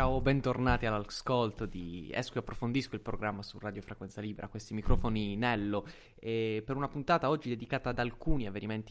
Ciao, bentornati all'ascolto di Esco e approfondisco il programma su Radio Frequenza Libera, questi microfoni Nello, e per una puntata oggi dedicata ad alcuni avvenimenti